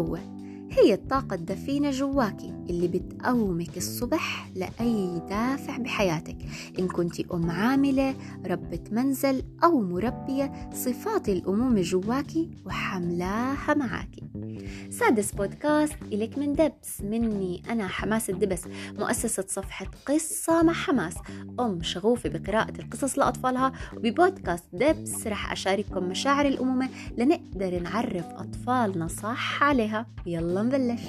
القوة هي الطاقة الدفينة جواكي اللي بتقومك الصبح لأي دافع بحياتك؟ إن كنت أم عاملة ربة منزل أو مربية صفات الأمومة جواكي وحملاها معاكي. سادس بودكاست إلك من دبس. مني أنا حماس الدبس مؤسسة صفحة قصة مع حماس. أم شغوفة بقراءة القصص لأطفالها وببودكاست دبس رح أشارككم مشاعر الأمومة لنقدر نعرف أطفالنا صح عليها. يلا نبلش.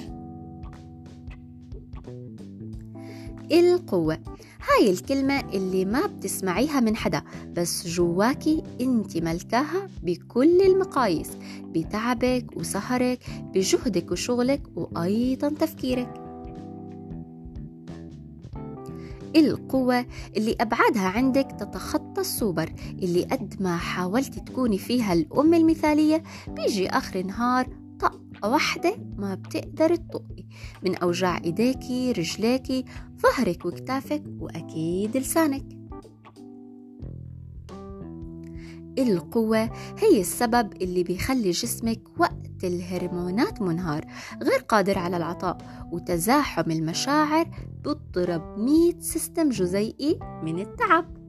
القوة. هاي الكلمة اللي ما بتسمعيها من حدا بس جواكي انت ملكاها بكل المقاييس بتعبك وسهرك بجهدك وشغلك وأيضا تفكيرك. القوة اللي أبعادها عندك تتخطى السوبر اللي قد ما حاولتي تكوني فيها الأم المثالية بيجي آخر نهار واحدة ما بتقدر تطقي من أوجاع إيديكي رجليكي ظهرك وكتافك وأكيد لسانك. القوة هي السبب اللي بيخلي جسمك وقت الهرمونات منهار غير قادر على العطاء. وتزاحم المشاعر بيضطرب 100 سيستم جزيئي من التعب.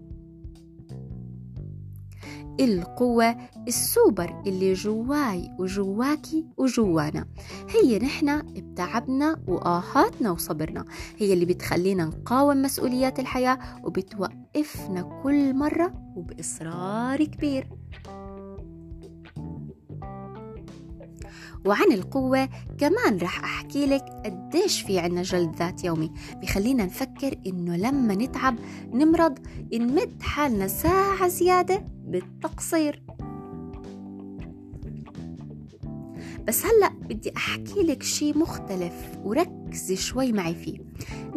القوة السوبر اللي جواي وجواكي وجوانا. هي نحن بتعبنا وآهاتنا وصبرنا. هي اللي بتخلينا نقاوم مسؤوليات الحياة وبتوقفنا كل مرة وبإصرار كبير. وعن القوة كمان رح أحكي لك قديش في عنا جلد ذات يومي. بخلينا نفكر إنه لما نتعب نمرض نمد حالنا ساعة زيادة بالتقصير. بس هلأ بدي أحكي لك شي مختلف وركزي شوي معي فيه.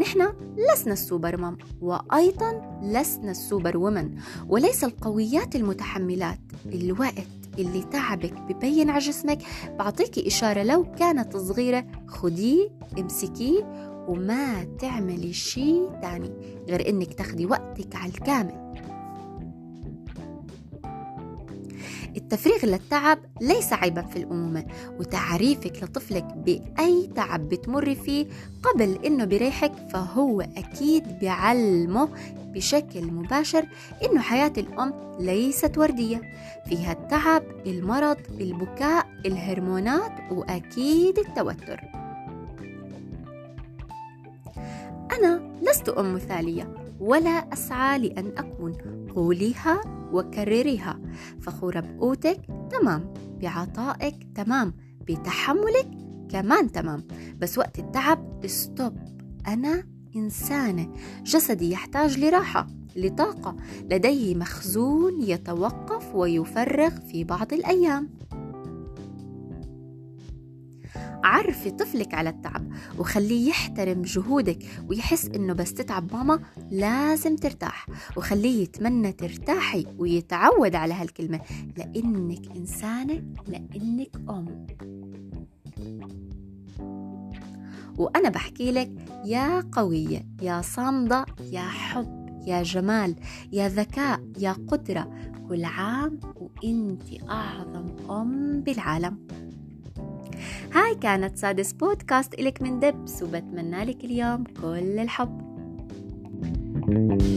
نحن لسنا السوبر مام وأيضا لسنا السوبر ومن وليس القويات المتحملات. الوقت اللي تعبك ببين على جسمك. بعطيكي إشارة لو كانت صغيرة خديه امسكيه وما تعملي شي تاني غير إنك تاخدي وقتك على الكامل. التفريغ للتعب ليس عيبا في الأمومة وتعريفك لطفلك بأي تعب بتمر فيه قبل إنه بريحك فهو أكيد بيعلمه بشكل مباشر إنه حياة الأم ليست وردية. فيها التعب المرض البكاء الهرمونات وأكيد التوتر. أنا لست أم مثالية ولا أسعى لأن أكون قوليها وكرريها. فخورة بقوتك تمام. بعطائك تمام. بتحملك كمان تمام. بس وقت التعب استوب أنا إنسانة. جسدي يحتاج لراحة لطاقة. لديه مخزون يتوقف ويفرغ في بعض الأيام. عرفي طفلك على التعب وخليه يحترم جهودك ويحس إنه بس تتعب ماما لازم ترتاح وخليه يتمنى ترتاحي ويتعود على هالكلمة لإنك إنسانة لإنك أم. وأنا بحكي لك يا قوية يا صامدة يا حب يا جمال يا ذكاء يا قدرة. كل عام وإنتي أعظم أم بالعالم. هاي كانت سادس بودكاست إلك من دبس وبتمنى لك اليوم كل الحب. thank you